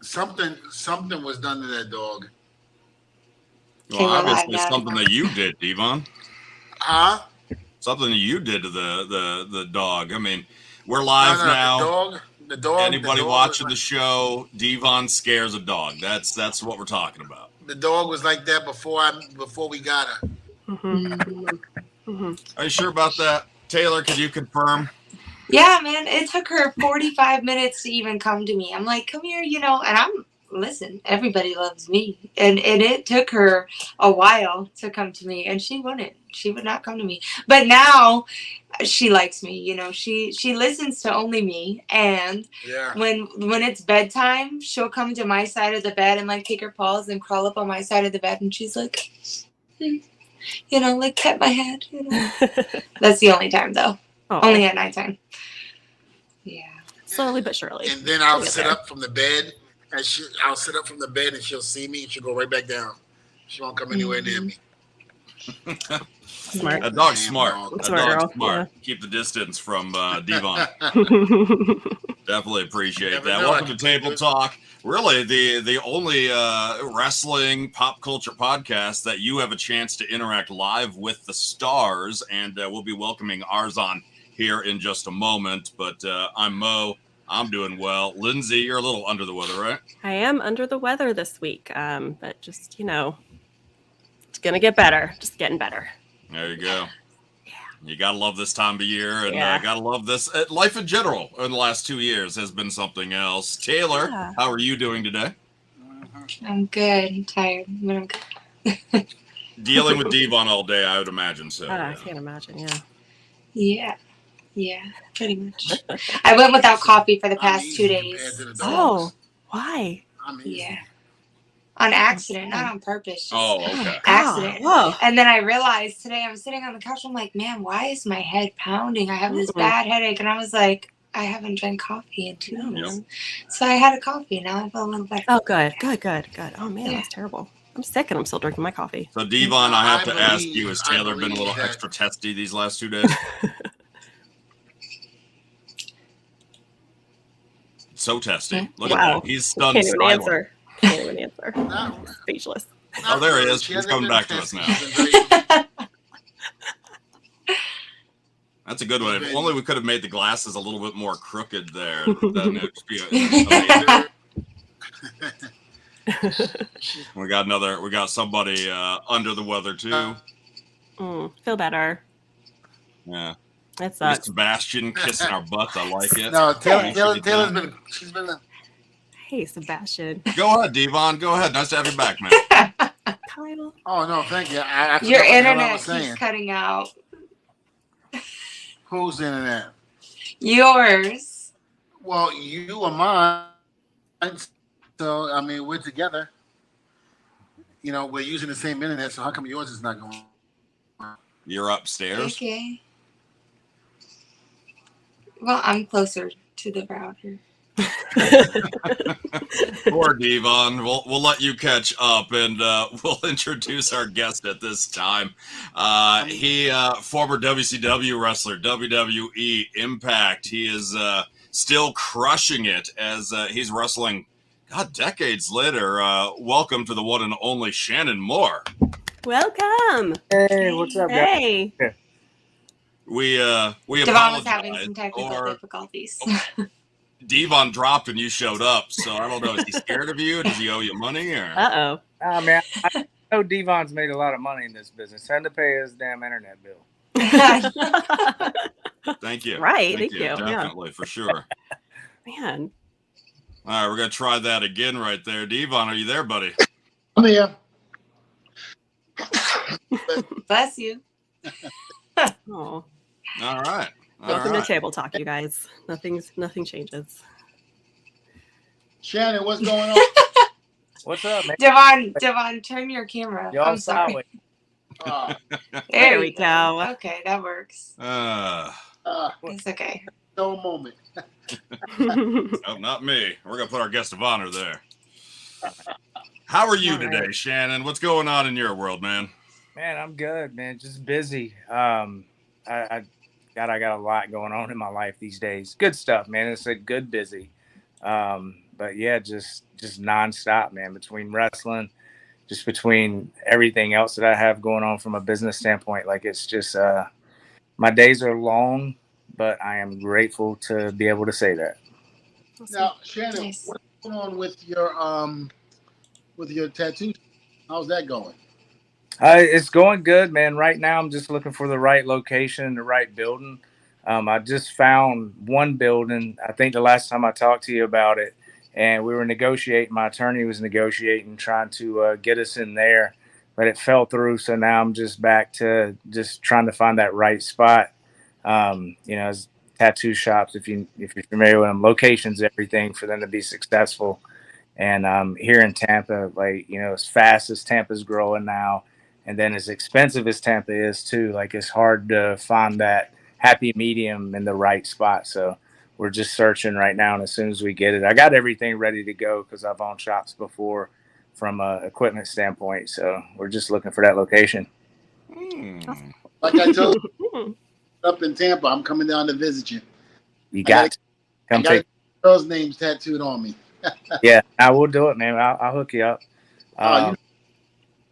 something something was done to that dog. Well, Came obviously now. something that you did, Devon. Huh? Something that you did to the the the dog. I mean, we're live No, no, now. The dog. The dog. Anybody the dog watching the show, Devon scares a dog. That's that's what we're talking about. the dog was like that before I before we got her. Mhm. Mhm. Are you sure about that, Taylor? Could you confirm? Yeah, man, it took her 45 minutes to even come to me. I'm like, come here, you know, and I'm, listen, everybody loves me. And, and it took her a while to come to me, and she wouldn't. She would not come to me. But now she likes me, you know, she, she listens to only me. And Yeah. when, when it's bedtime, she'll come to my side of the bed and like take her paws and crawl up on my side of the bed. And she's like, "Hmm," you know, like pet my head. You know? That's the only time though. Oh, Only at nighttime. Yeah. slowly but surely. And then I'll sit there. up from the bed, and she, I'll sit up from the bed, and she'll see me, and she'll go right back down. She won't come anywhere near me. Smart. A dog's Damn smart. dog. That Smart dog's girl, smart. Keep the distance from uh, Devon. Definitely appreciate that. Welcome to Table Talk. Really, the the only uh, wrestling pop culture podcast that you have a chance to interact live with the stars, and uh, we'll be welcoming ours on here in just a moment. But uh, I'm Mo. I'm doing well. Lindsay, you're a little under the weather, right? I am under the weather this week, um, but just you know, it's gonna get better. Just getting better. There you go. Yeah. You gotta love this time of year, and uh, Yeah. gotta love this. Uh, life in general in the last two years has been something else. Taylor, Yeah. how are you doing today? I'm good. I'm tired, but I'm good. Dealing with Devon all day, I would imagine so. Ah, I can't imagine. Yeah. Yeah. Yeah, pretty much. I went without coffee for the I'm past easy two days. Oh, why? I'm. Yeah. On accident, not on purpose. just Oh, okay. Oh, accident. Whoa. And then I realized today I'm sitting on the couch. I'm like, man, why is my head pounding? I have this bad headache. And I was like, I haven't drank coffee in two No, days. man. So I had a coffee. Now I feel a little better. Oh, good, good, good, good. Oh man, Yeah. that's terrible. I'm sick and I'm still drinking my coffee. So Devon, I have I to ask you: Has Taylor been a little that- extra testy these last two days? so testy. Look Wow. at that. He's stunned. Can't even silent. answer. Can't even answer. Not- Speechless. Oh, there he is. He's coming back to us now. She's been very- That's a good one. If only we could have made the glasses a little bit more crooked there. Then it'd be a- we got another. We got somebody uh, under the weather too. Mm, feel better. Yeah. It Miss sucks. Sebastian kissing our butts. I like it. No, Taylor, Hey. Taylor, Taylor's been. She's been. Hey, Sebastian. Go ahead, Devon. Go ahead. Nice to have you back, man. Kyle. Oh no, thank you. I, I forgot Your what the hell I internet was saying. keeps cutting out. Whose internet? Yours. Well, you are mine. So I mean, we're together. You know, we're using the same internet. So how come yours is not going? You're upstairs. Okay. Well, I'm closer to the router. Poor Devon. We'll we'll let you catch up, and uh, we'll introduce our guest at this time. Uh, he uh, former WCW wrestler, WWE Impact. He is uh, still crushing it as uh, he's wrestling. God, decades later. Uh, welcome to the one and only Shannon Moore. Welcome. Hey, what's up, guys? Hey. We uh, we Devon was having some technical or difficulties. Devon dropped and you showed up. So I don't know. Is he scared of you? Does he owe you money or? Uh oh. Oh man, I know Devon's made a lot of money in this business. Had to pay his damn internet bill. Thank you. Right, thank you, yeah. Definitely, for sure. Man. All right, we're gonna try that again right there. Devon, are you there, buddy? I'm here. Bless you. Oh. All right. All Welcome right. to table talk, you guys. Nothing's nothing changes. Shannon, what's going on? What's up, man? Devon, Devon, turn your camera. Y'all I'm sorry. solid. Uh, There we go. Okay, that works. Uh, uh, It's okay. no moment. oh, not me. We're gonna put our guest of honor there. How are you All right. today, Shannon? What's going on in your world, man? Man, I'm good, man. Just busy. Um, I, I God, I got a lot going on in my life these days. Good stuff, man. It's a good busy. Um, but yeah, just just nonstop, man. Between wrestling, just between everything else that I have going on from a business standpoint, like it's just uh, my days are long, but I am grateful to be able to say that. Now, Shannon, Nice. what's going on with your um with your tattoo? How's that going? Uh, it's going good, man. Right now, I'm just looking for the right location and the right building. Um, I just found one building. I think the last time I talked to you about it, and we were negotiating. My attorney was negotiating, trying to uh, get us in there, but it fell through. So now I'm just back to just trying to find that right spot. Um, you know, tattoo shops, if you if you're familiar with them, locations, everything for them to be successful. And um, here in Tampa, like you know, as fast as Tampa's growing now, and then as expensive as Tampa is too, like it's hard to find that happy medium in the right spot. So we're just searching right now, and as soon as we get it, I got everything ready to go because I've owned shops before from a equipment standpoint. So we're just looking for that location. Hmm. Like I told you, up in Tampa, I'm coming down to visit you. You I got gotta- come I got take. girls' names tattooed on me. Yeah, I will do it, man. I'll, I'll hook you up. Oh, you- Um,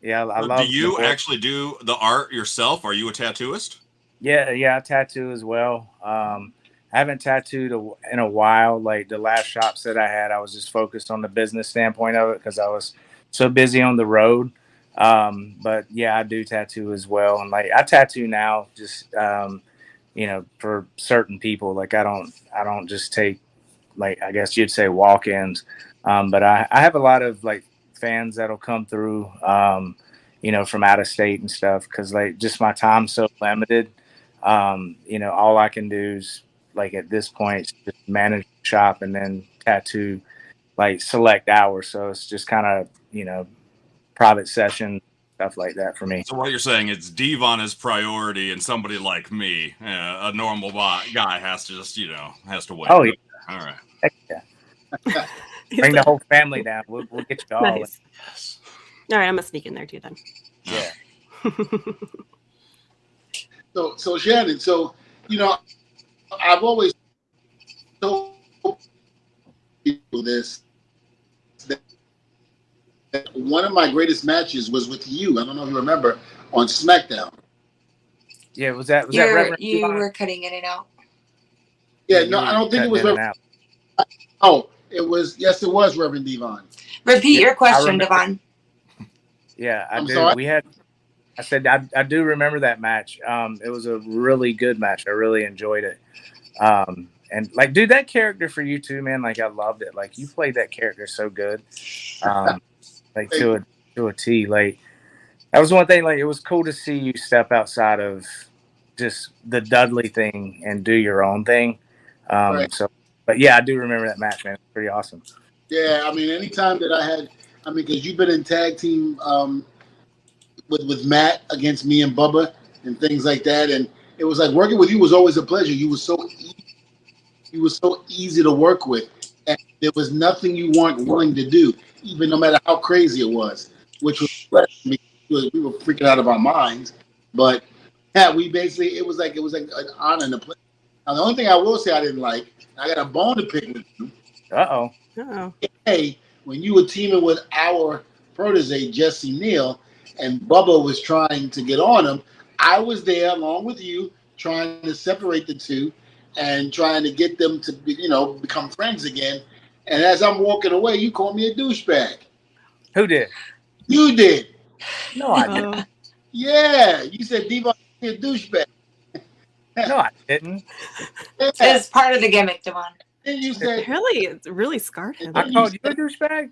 yeah, I love. do you actually do the art yourself? Are you a tattooist? Yeah, yeah, I tattoo as well. Um, I haven't tattooed a, in a while. Like the last shops that I had, I was just focused on the business standpoint of it because I was so busy on the road. Um, but yeah, I do tattoo as well, and like I tattoo now, just um, you know, for certain people. Like I don't, I don't just take like I guess you'd say walk-ins, um, but I, I have a lot of like fans that'll come through. Um, you know, from out of state and stuff, because like just my time's so limited um, you know, all I can do is like at this point just manage the shop and then tattoo like select hours. So it's just kind of, you know, private session stuff like that for me. So what you're saying is Devon is priority, and somebody like me, uh, a normal bi- guy, has to just you know has to wait. Oh, yeah. All right. Heck yeah. Bring the whole family down. We'll, we'll get you all. in. nice. All right, I'm gonna sneak in there too then. Yeah. So, so Shannon, so you know, I've always told people this that that one of my greatest matches was with you. I don't know if you remember on SmackDown. Yeah. Was that, was that You're, Reverend? you Devon? were cutting in and out. Yeah, You no, I don't think it was. Reverend, oh, it was. Yes, it was Reverend Devon. Repeat Yeah, your question. Devon. Yeah, I I'm do. sorry? We had. I said I, I do remember that match. Um, it was a really good match. I really enjoyed it. Um, and like, dude, that character for you too, man. Like, I loved it. Like, you played that character so good. Um, like to a to a T. Like, that was one thing. Like, it was cool to see you step outside of just the Dudley thing and do your own thing. Um, Right. so, but yeah, I do remember that match, man. It's pretty awesome. Yeah, I mean, anytime that I had, I mean, because you've been in tag team um, with with Matt against me and Bubba and things like that, and it was like working with you was always a pleasure. You were so e- you were so easy to work with, and there was nothing you weren't willing to do, even no matter how crazy it was, which was I mean, we were freaking out of our minds. But yeah, we basically it was like it was like an honor and a pleasure. Now, the only thing I will say I didn't like, I got a bone to pick with you Uh oh. Oh, hey, when you were teaming with our protege, Jesse Neal, and Bubba was trying to get on him, I was there along with you trying to separate the two and trying to get them to, be, you know, become friends again. And as I'm walking away, you called me a douchebag. Who did? You did. No, I didn't. Yeah. You said Devon you're a douchebag. No, I didn't. It's part of the gimmick, Devon. Then you said, really, it really scarred him. I called you a douchebag.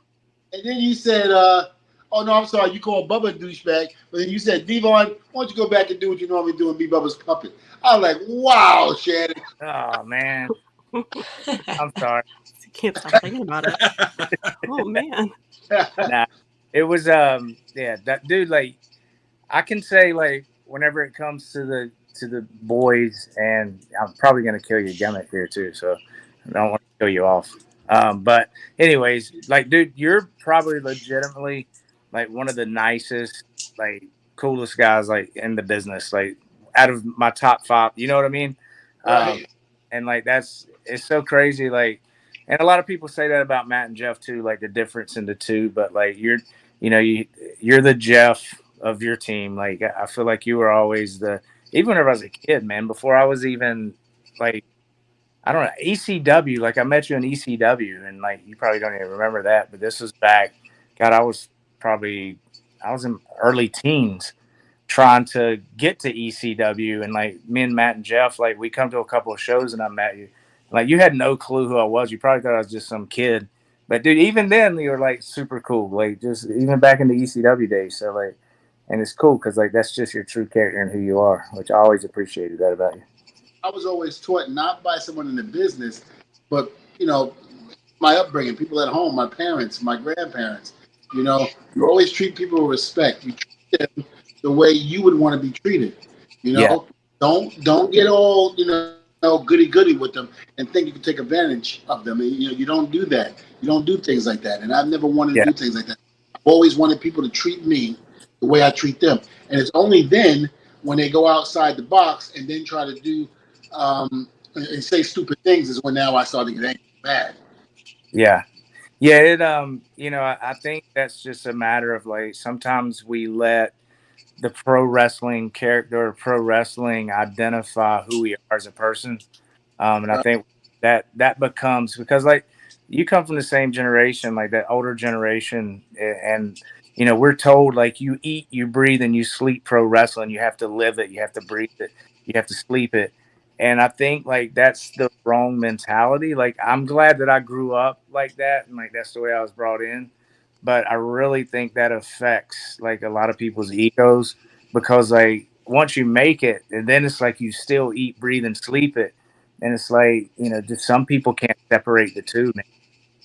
and then you said, uh, oh no, I'm sorry, you called Bubba a douchebag, but then you said, Devon, why don't you go back and do what you normally do and be Bubba's puppet? I was like, wow, Shannon. Oh man, I'm sorry. Can't stop thinking about it. Oh man. Nah, It was um yeah that dude like I can say like whenever it comes to the to the boys and I'm probably gonna kill your gimmick here too so I don't want to kill you off um but anyways like dude you're probably legitimately like one of the nicest like coolest guys like in the business like out of my top five you know what I mean um, Right. and like that's it's so crazy like and a lot of people say that about Matt and Jeff too, like the difference in the two. But like you're, you know, you you're the Jeff of your team. Like I feel like you were always the even whenever I was a kid, man. Before I was even like I don't know ECW. Like I met you in ECW, and like you probably don't even remember that, but this was back. God, I was probably I was in early teens trying to get to ECW and like me and Matt and Jeff, like we come to a couple of shows and I met you. Like you had no clue who I was. You probably thought I was just some kid. But dude, even then you were like super cool. Like just even back in the ECW days. So like and it's cool because like that's just your true character and who you are, which I always appreciated that about you. I was always taught not by someone in the business, but you know, my upbringing, people at home, my parents, my grandparents. You know, you always treat people with respect. You treat them the way you would want to be treated. You know, Yeah. don't don't get all you know goody goody with them and think you can take advantage of them. And, you know, you don't do that. You don't do things like that. And I've never wanted Yeah. to do things like that. I've always wanted people to treat me the way I treat them. And it's only then when they go outside the box and then try to do um, and say stupid things is when now I start to get angry mad. Yeah. Yeah, it um, you know, I, I think that's just a matter of like sometimes we let the pro wrestling character or pro wrestling identify who we are as a person. Um, and I think that that becomes because like you come from the same generation, like that older generation, and you know, we're told like you eat, you breathe, and you sleep pro wrestling. You have to live it, you have to breathe it, you have to sleep it. And I think like that's the wrong mentality. Like I'm glad that I grew up like that and like that's the way I was brought in. But I really think that affects like a lot of people's egos because like once you make it and then it's like you still eat, breathe, and sleep it. And it's like, you know, just some people can't separate the two, man.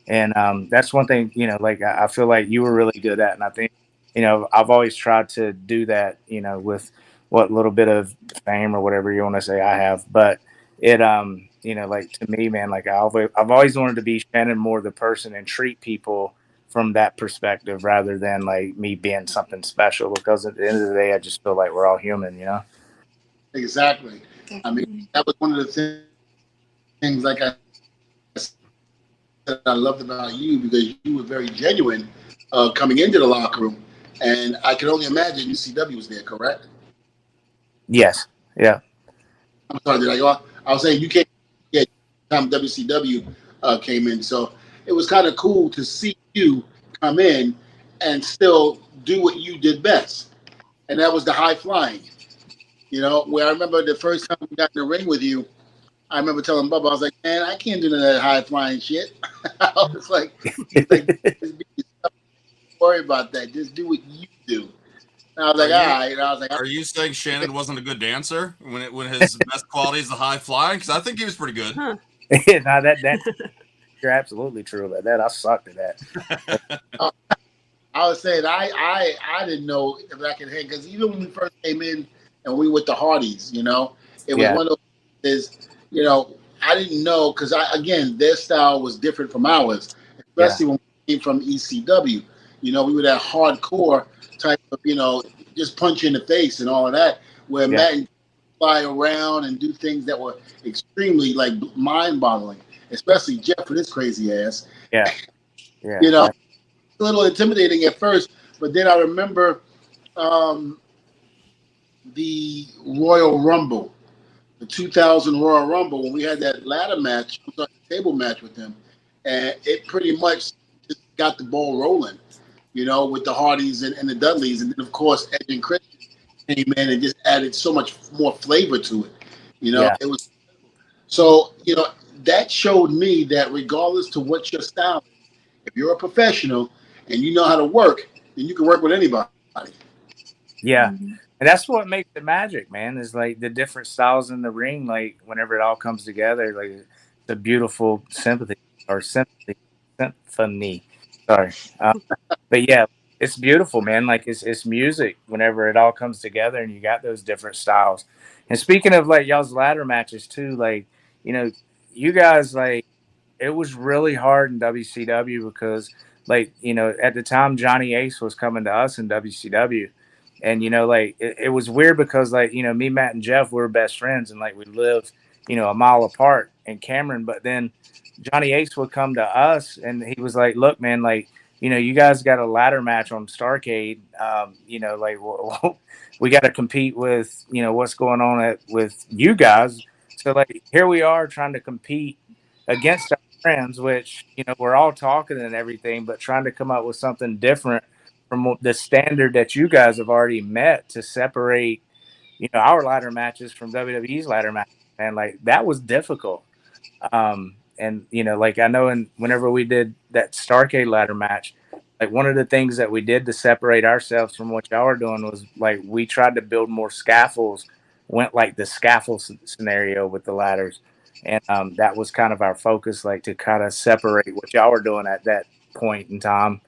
And um, that's one thing, you know, like I, I feel like you were really good at. And I think, you know, I've always tried to do that, you know, with what little bit of fame or whatever you want to say I have. But it, um, you know, like to me, man, like I've, I've always wanted to be Shannon Moore, the person, and treat people from that perspective rather than like me being something special. Because at the end of the day, I just feel like we're all human, you know? Exactly. I mean, that was one of the things, like I said, I loved about you because you were very genuine uh, coming into the locker room. And I can only imagine UCW was there, correct? Yes. Yeah. I'm sorry, did I go off? I was saying you came, yeah, time WCW uh, came in. So it was kind of cool to see you come in and still do what you did best. And that was the high flying. You know, where I remember the first time we got in the ring with you, I remember telling Bubba, I was like, man, I can't do none of that high flying shit. I was like, like "Just be. Don't worry about that. Just do what you do. And I was like, Are all you- right. I was like, Are you saying Shannon wasn't a good dancer when it, when his best quality is the high flying? Because I think he was pretty good. no, that, that, you're absolutely true about that. I sucked at that. I was saying I I I didn't know if I could hang because even when we first came in and we were with the Hardys, you know, it was Yeah. one of those is you know I didn't know because I again their style was different from ours, especially when we came from ECW. You know, we were that hardcore type of you know just punch in the face and all of that. Where Yeah. Matt and fly around and do things that were extremely like mind-boggling, especially Jeff with his crazy ass Yeah. yeah. you know, a little intimidating at first, but then I remember um, the Royal Rumble, the 2000 Royal Rumble, when we had that ladder match, table match with them, and it pretty much just got the ball rolling, you know, with the Hardys and, and the Dudleys, and then of course Edge and Chris came in and just added so much more flavor to it. You know, Yeah. it was so you know that showed me that regardless to what your style, is, if you're a professional and you know how to work, then you can work with anybody. Yeah. Mm-hmm. And that's what makes the magic, man, is like the different styles in the ring, like whenever it all comes together, like the beautiful sympathy or sympathy symphony. Sorry. Um, but yeah, it's beautiful, man. Like it's it's music whenever it all comes together and you got those different styles. And speaking of like y'all's ladder matches too, like, you know, you guys like it was really hard in WCW because like, you know, at the time Johnny Ace was coming to us in WCW and you know like it, it was weird because like you know me matt and jeff we were best friends and like we lived you know a mile apart and Cameron, but then Johnny Ace would come to us and he was like, "Look, man, like you know, you guys got a ladder match on Starcade. Um, you know, like well, we got to compete with you know what's going on at, with you guys. So like here we are trying to compete against our friends, which you know we're all talking and everything, but trying to come up with something different from the standard that you guys have already met to separate, you know, our ladder matches from WWE's ladder match. And like that was difficult. Um, and you know, like I know, and whenever we did that Starcade ladder match, like one of the things that we did to separate ourselves from what y'all are doing was like we tried to build more scaffolds, went like the scaffold scenario with the ladders, and um, that was kind of our focus, like to kind of separate what y'all were doing at that point in time.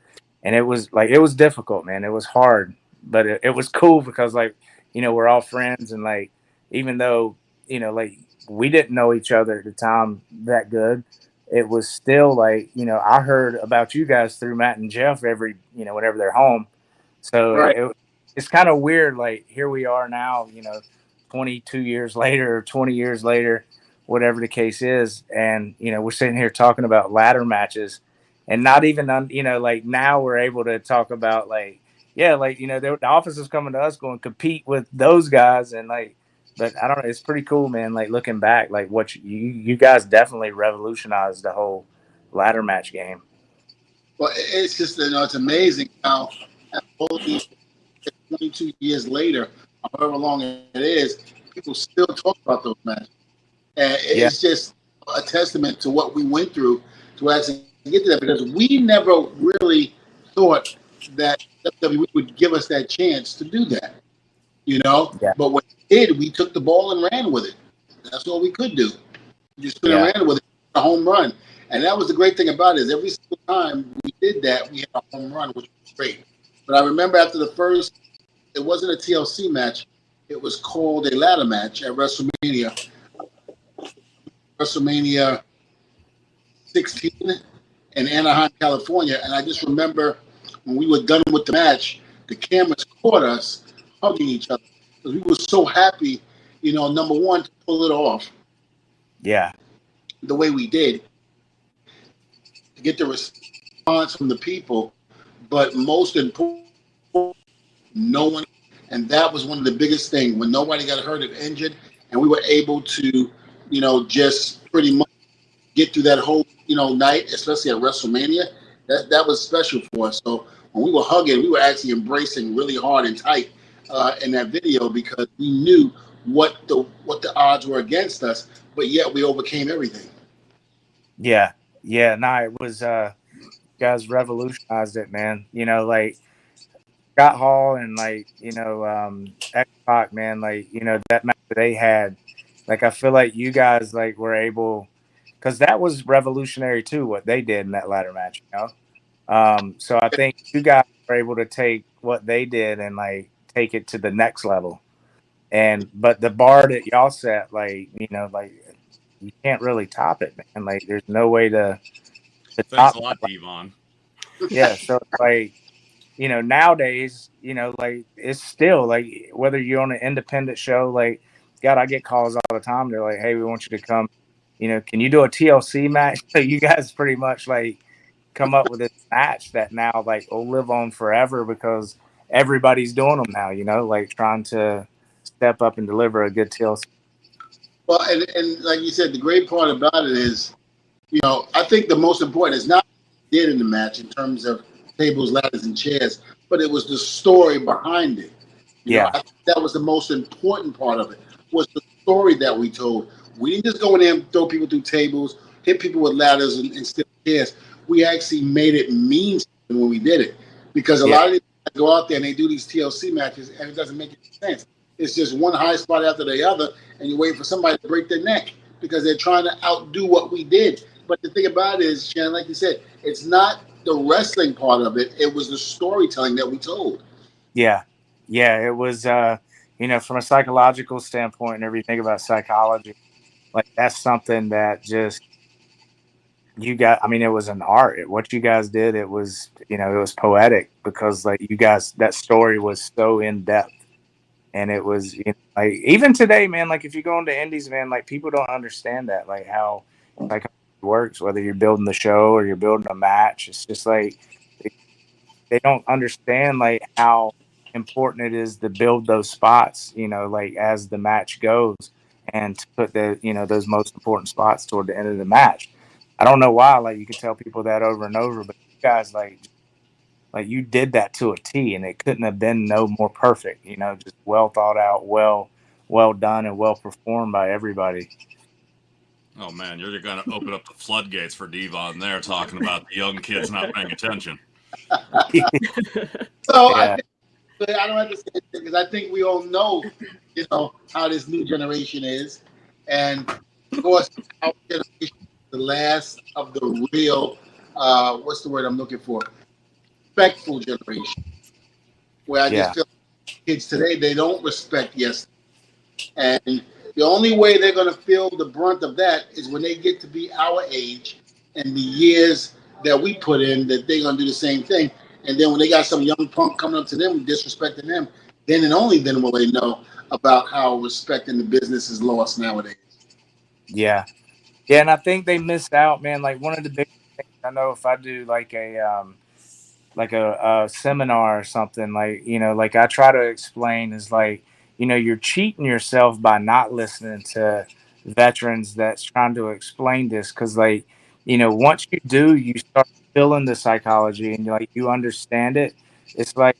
And it was like it was difficult, man. It was hard, but it, it was cool because like you know we're all friends, and like even though you know like we didn't know each other at the time that good. It was still like, you know, I heard about you guys through Matt and Jeff every, you know, whenever they're home. So Right. it, it's kind of weird. Like here we are now, you know, 22 years later or 20 years later, whatever the case is. And, you know, we're sitting here talking about ladder matches and not even, on, you know, like now we're able to talk about like, yeah, like, you know, the the office is coming to us going compete with those guys. And like, but I don't know. It's pretty cool, man. Like looking back, like what you you guys definitely revolutionized the whole ladder match game. Well, it's just you know it's amazing how all these 22 years later, however long it is, people still talk about those matches, and it's just a testament to what we went through to actually get to that because we never really thought that WWE would give us that chance to do that, you know. Yeah. But when we did, we took the ball and ran with it. That's all we could do. We just Yeah. ran with it, a home run. And that was the great thing about it is every single time we did that, we had a home run, which was great. But I remember after the first, it wasn't a TLC match. It was called a ladder match at WrestleMania. WrestleMania 16 in Anaheim, California. And I just remember when we were done with the match, the cameras caught us hugging each other. Because we were so happy, you know, number one, to pull it off Yeah, the way we did to get the response from the people, but most important, no one, and that was one of the biggest things when nobody got hurt or injured, and we were able to, you know, just pretty much get through that whole, you know, night, especially at WrestleMania. That that was special for us. So when we were hugging, we were actually embracing really hard and tight uh, in that video because we knew what the what the odds were against us, but yet we overcame everything. yeah, yeah. No, it was uh, guys revolutionized it, man. You know, like Scott Hall and like you know um, X Pac, man. Like you know that match that they had. Like I feel like you guys like were able because that was revolutionary too. What they did in that ladder match, you know. Um, so I think you guys were able to take what they did and like take it to the next level. And but the bar that y'all set, like you know, like you can't really top it, man. Like there's no way to to Thanks top a lot, Devon. yeah so like you know nowadays you know like it's still like whether you're on an independent show like god i get calls all the time they're like hey we want you to come you know can you do a tlc match so you guys pretty much like come up with this match that now like will live on forever because everybody's doing them now you know like trying to step up and deliver a good tlc Well, and, and like you said, the great part about it is, you know, I think the most important is not did in the match in terms of tables, ladders, and chairs, but it was the story behind it. You know, Yeah. Think that was the most important part of it was the story that we told. We didn't just go in there and throw people through tables, hit people with ladders and, and stiff chairs. We actually made it mean something when we did it because a Yeah. lot of these guys go out there and they do these TLC matches and it doesn't make any sense. It's just one high spot after the other, and you wait for somebody to break their neck because they're trying to outdo what we did. But the thing about it is, Shannon, like you said, it's not the wrestling part of it; it was the storytelling that we told. Yeah. Yeah. It was, uh, you know, from a psychological standpoint, and everything about psychology, like that's something that just you got. I mean, it was an art. What you guys did, it was, you know, it was poetic because, like, you guys, that story was so in depth. And it was, you know, like, even today, man, like, if you go into indies, man, like, people don't understand that, like, how like it works, whether you're building the show or you're building a match. It's just like they don't understand like how important it is to build those spots, you know, like as the match goes and to put the, you know, those most important spots toward the end of the match. I don't know why, like you can tell people that over and over, but you guys like like you did that to a T and it couldn't have been no more perfect, you know, just well thought out, well well done and well performed by everybody. Oh man, you're going to open up the floodgates for Devon there, talking about the young kids not paying attention. So Yeah. I, think, I don't have to say it because I think we all know, you know, how this new generation is, and of course, our generation is the last of the real, uh, what's the word I'm looking for? Respectful generation. Where I Yeah. just feel kids today they don't respect yes, and the only way they're going to feel the brunt of that is when they get to be our age and the years that we put in that they're going to do the same thing. And then when they got some young punk coming up to them disrespecting them, then and only then will they know about how respect in the business is lost nowadays. Yeah. Yeah, and I think they missed out, man. Like one of the big things I know if I do like a um like a, a seminar or something, like, you know, like I try to explain is like, you know, you're cheating yourself by not listening to veterans that's trying to explain this. Cause like, you know, once you do, you start feeling the psychology and you like you understand it. It's like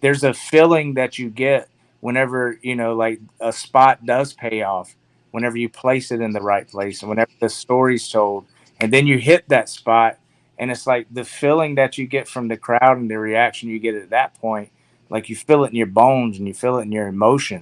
there's a feeling that you get whenever, you know, like a spot does pay off whenever you place it in the right place and whenever the story's told and then you hit that spot and it's like the feeling that you get from the crowd and the reaction you get at that point like you feel it in your bones and you feel it in your emotion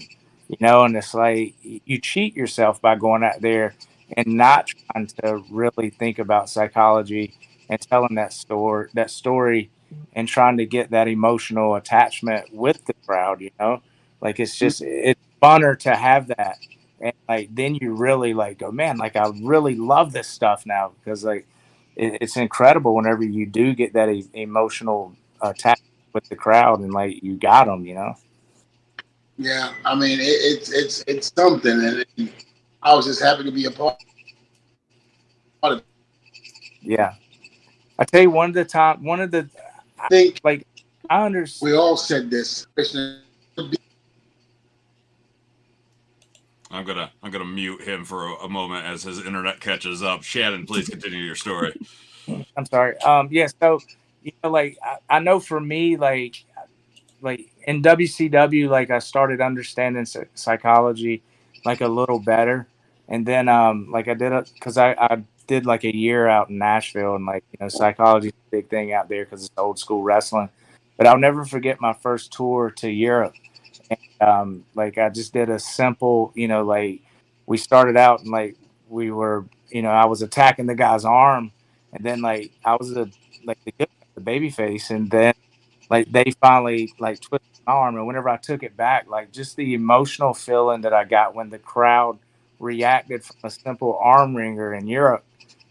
you know and it's like you cheat yourself by going out there and not trying to really think about psychology and telling that story that story and trying to get that emotional attachment with the crowd you know like it's just it's funner to have that and like then you really like go man like i really love this stuff now because like it, it's incredible whenever you do get that e- emotional attachment with the crowd and like you got them you know Yeah, I mean it, it's it's it's something, and it, I was just happy to be a part. of it. yeah i tell you one of the time one of the I think like i understand we all said this. I'm gonna I'm gonna mute him for a, a moment as his internet catches up. Shannon, please continue your story. I'm sorry. Um, yeah. So, you know, like I, I know for me, like, like in WCW, like I started understanding psychology like a little better, and then um, like I did it because I I did like a year out in Nashville, and like you know, psychology a big thing out there because it's old school wrestling. But I'll never forget my first tour to Europe. And, um, like I just did a simple, you know, like we started out and like we were, you know, I was attacking the guy's arm and then like I was the like the the baby face, and then like they finally like twisted my arm, and whenever I took it back, like just the emotional feeling that I got when the crowd reacted from a simple arm wringer in Europe,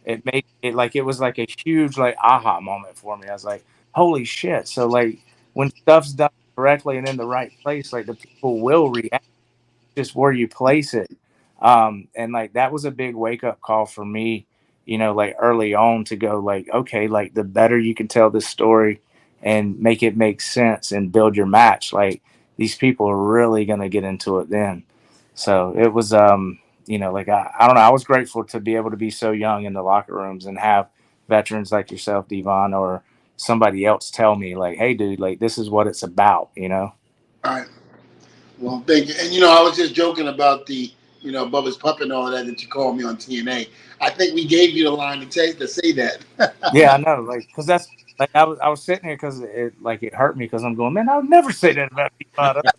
it made it like it was like a huge like aha moment for me. I was like, holy shit! So like when stuff's done correctly and in the right place, like the people will react just where you place it. Um, and like that was a big wake up call for me you know, like early on to go like, okay, like the better you can tell this story and make it make sense and build your match, like these people are really gonna get into it then. So it was um, you know, like I, I don't know, I was grateful to be able to be so young in the locker rooms and have veterans like yourself, Devon, or somebody else tell me like, hey dude, like this is what it's about, you know? All right. Well, thank you. And you know, I was just joking about the, you know, Bubba's puppet and all that that you called me on TNA. I think we gave you the line to take to say that. yeah, I know, like, cause that's like I was I was sitting here because it like it hurt me because I'm going, man, I would never say that about Devon.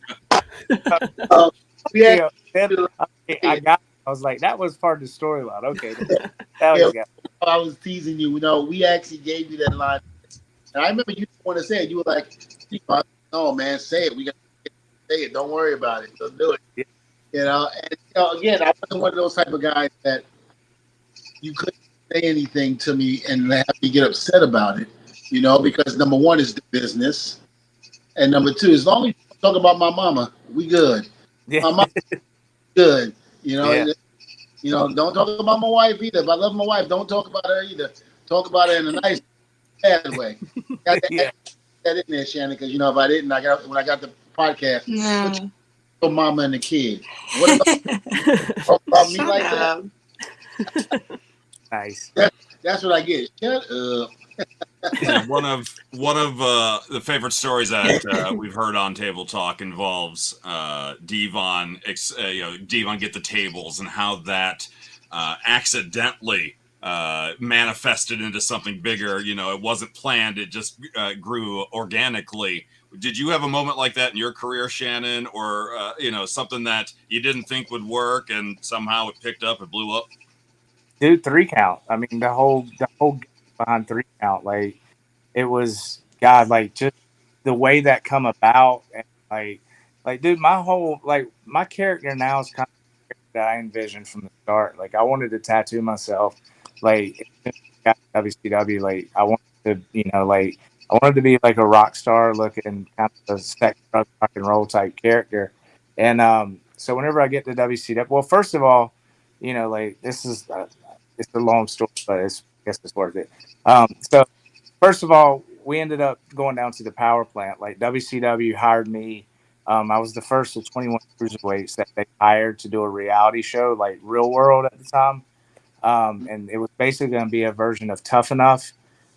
Uh, yeah, then I, I got. I was like, that was part of the storyline. Okay, that was Yeah. I was teasing you. You know, we actually gave you that line, and I remember you didn't want to say it. You were like, "No, man, say it. We got to say it. Don't worry about it. Let's do it." Yeah. You know, and you know, again, I wasn't one of those type of guys that you couldn't say anything to me and have me get upset about it. You know, because number one is the business, and number two, as long as you talk about my mama, we good. yeah. My mama good. You know, Yeah. You know, don't talk about my wife either. If I love my wife, don't talk about her either. Talk about her in a nice, bad way. Got that, Yeah. that in there, Shannon, because you know if I didn't, I got when I got the podcast, No. your mama and the kid. What about, about me Shut like that? Nice. That's what I get. Shut up. One of one of uh, the favorite stories that uh, we've heard on Table Talk involves uh, Devon, ex- uh, you know, Devon get the tables and how that uh, accidentally uh, manifested into something bigger. You know, it wasn't planned; it just uh, grew organically. Did you have a moment like that in your career, Shannon, or you know, something that you didn't think would work and somehow it picked up, it blew up? Dude three count. I mean the whole the whole behind three count like it was god like just the way that come about and like like dude my whole like my character now is kind of that i envisioned from the start. Like i wanted to tattoo myself like wcw like i wanted to you know like i wanted to be like a rock star looking kind of a sex rock and roll type character. And um so whenever i get to wcw well first of all you know, like this is uh, it's a long story, but I guess it's worth it. Um, so first of all, we ended up going down to the power plant. Like WCW hired me. Um, I was the first of 21 cruiserweights that they hired to do a reality show, like Real World at the time. Um, and it was basically going to be a version of Tough Enough.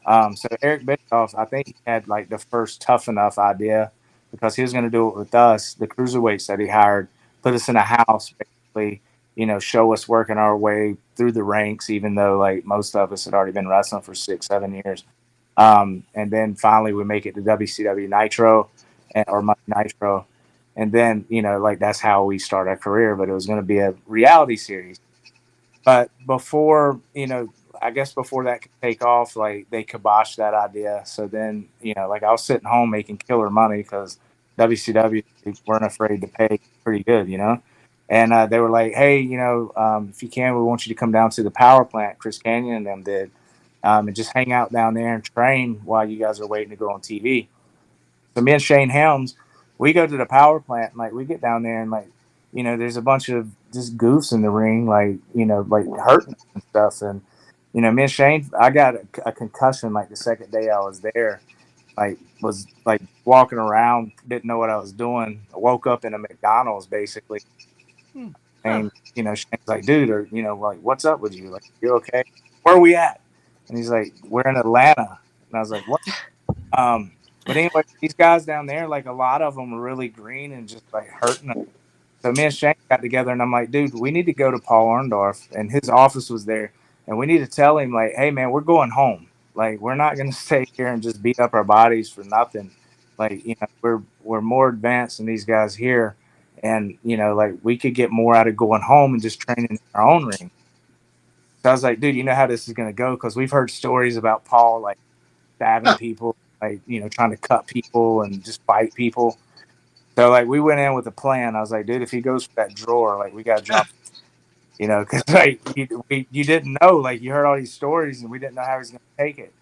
Um, so Eric Bischoff, I think he had like the first Tough Enough idea because he was going to do it with us, the cruiserweights that he hired, put us in a house basically you know, show us working our way through the ranks, even though like most of us had already been wrestling for six, seven years. Um, and then finally we make it to WCW Nitro and, or Monday Nitro. And then, you know, like that's how we start our career, but it was going to be a reality series. But before, you know, I guess before that could take off, like they kiboshed that idea. So then, you know, like I was sitting home making killer money because WCW weren't afraid to pay pretty good, you know? And uh, they were like, hey, you know, um, if you can, we want you to come down to the power plant, Chris Kanyon and them did, um, and just hang out down there and train while you guys are waiting to go on TV. So me and Shane Helms, we go to the power plant, and like we get down there and like, you know, there's a bunch of just goofs in the ring, like, you know, like hurting and stuff. And, you know, me and Shane, I got a, a concussion like the second day I was there. Like, was like walking around, didn't know what I was doing. I woke up in a McDonald's basically. And you know, Shane's like, dude, or you know, like, what's up with you? Like, you okay? Where are we at? And he's like, we're in Atlanta. And I was like, what? Um, but anyway, these guys down there, like a lot of them are really green and just like hurting them. So me and Shane got together, and I'm like, dude, we need to go to Paul Orndorff, and his office was there, and we need to tell him like, hey man, we're going home. Like, we're not gonna stay here and just beat up our bodies for nothing. Like, you know, we're we're more advanced than these guys here and you know like we could get more out of going home and just training in our own ring so i was like dude you know how this is going to go? Because we've heard stories about paul like stabbing people like you know trying to cut people and just bite people. So like we went in with a plan. I was like dude if he goes for that drawer like we got to jump you know because like you, we, you didn't know like you heard all these stories and we didn't know how he was going to take it.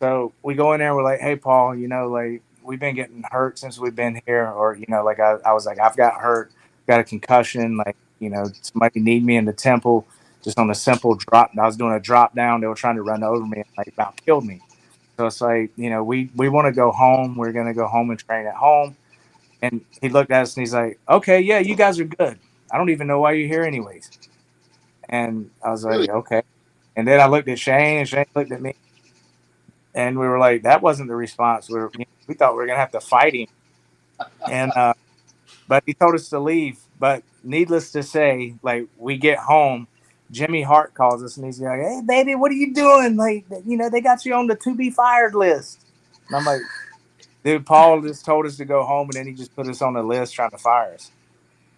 So we go in there we're like hey paul you know like we've been getting hurt since we've been here or you know like I, I was like i've got hurt got a concussion like you know somebody need me in the temple just on a simple drop i was doing a drop down they were trying to run over me and like about killed me. So it's like you know we we want to go home we're going to go home and train at home. And he looked at us and he's like okay yeah you guys are good. I don't even know why you're here anyways. And i was like okay. And then i looked at shane and shane looked at me. And we were like that wasn't the response we were we thought we were gonna have to fight him. And uh but he told us to leave. But needless to say like we get home. Jimmy hart calls us and he's like hey baby what are you doing? Like you know they got you on the to be fired list. And i'm like dude paul just told us to go home and then he just put us on the list trying to fire us.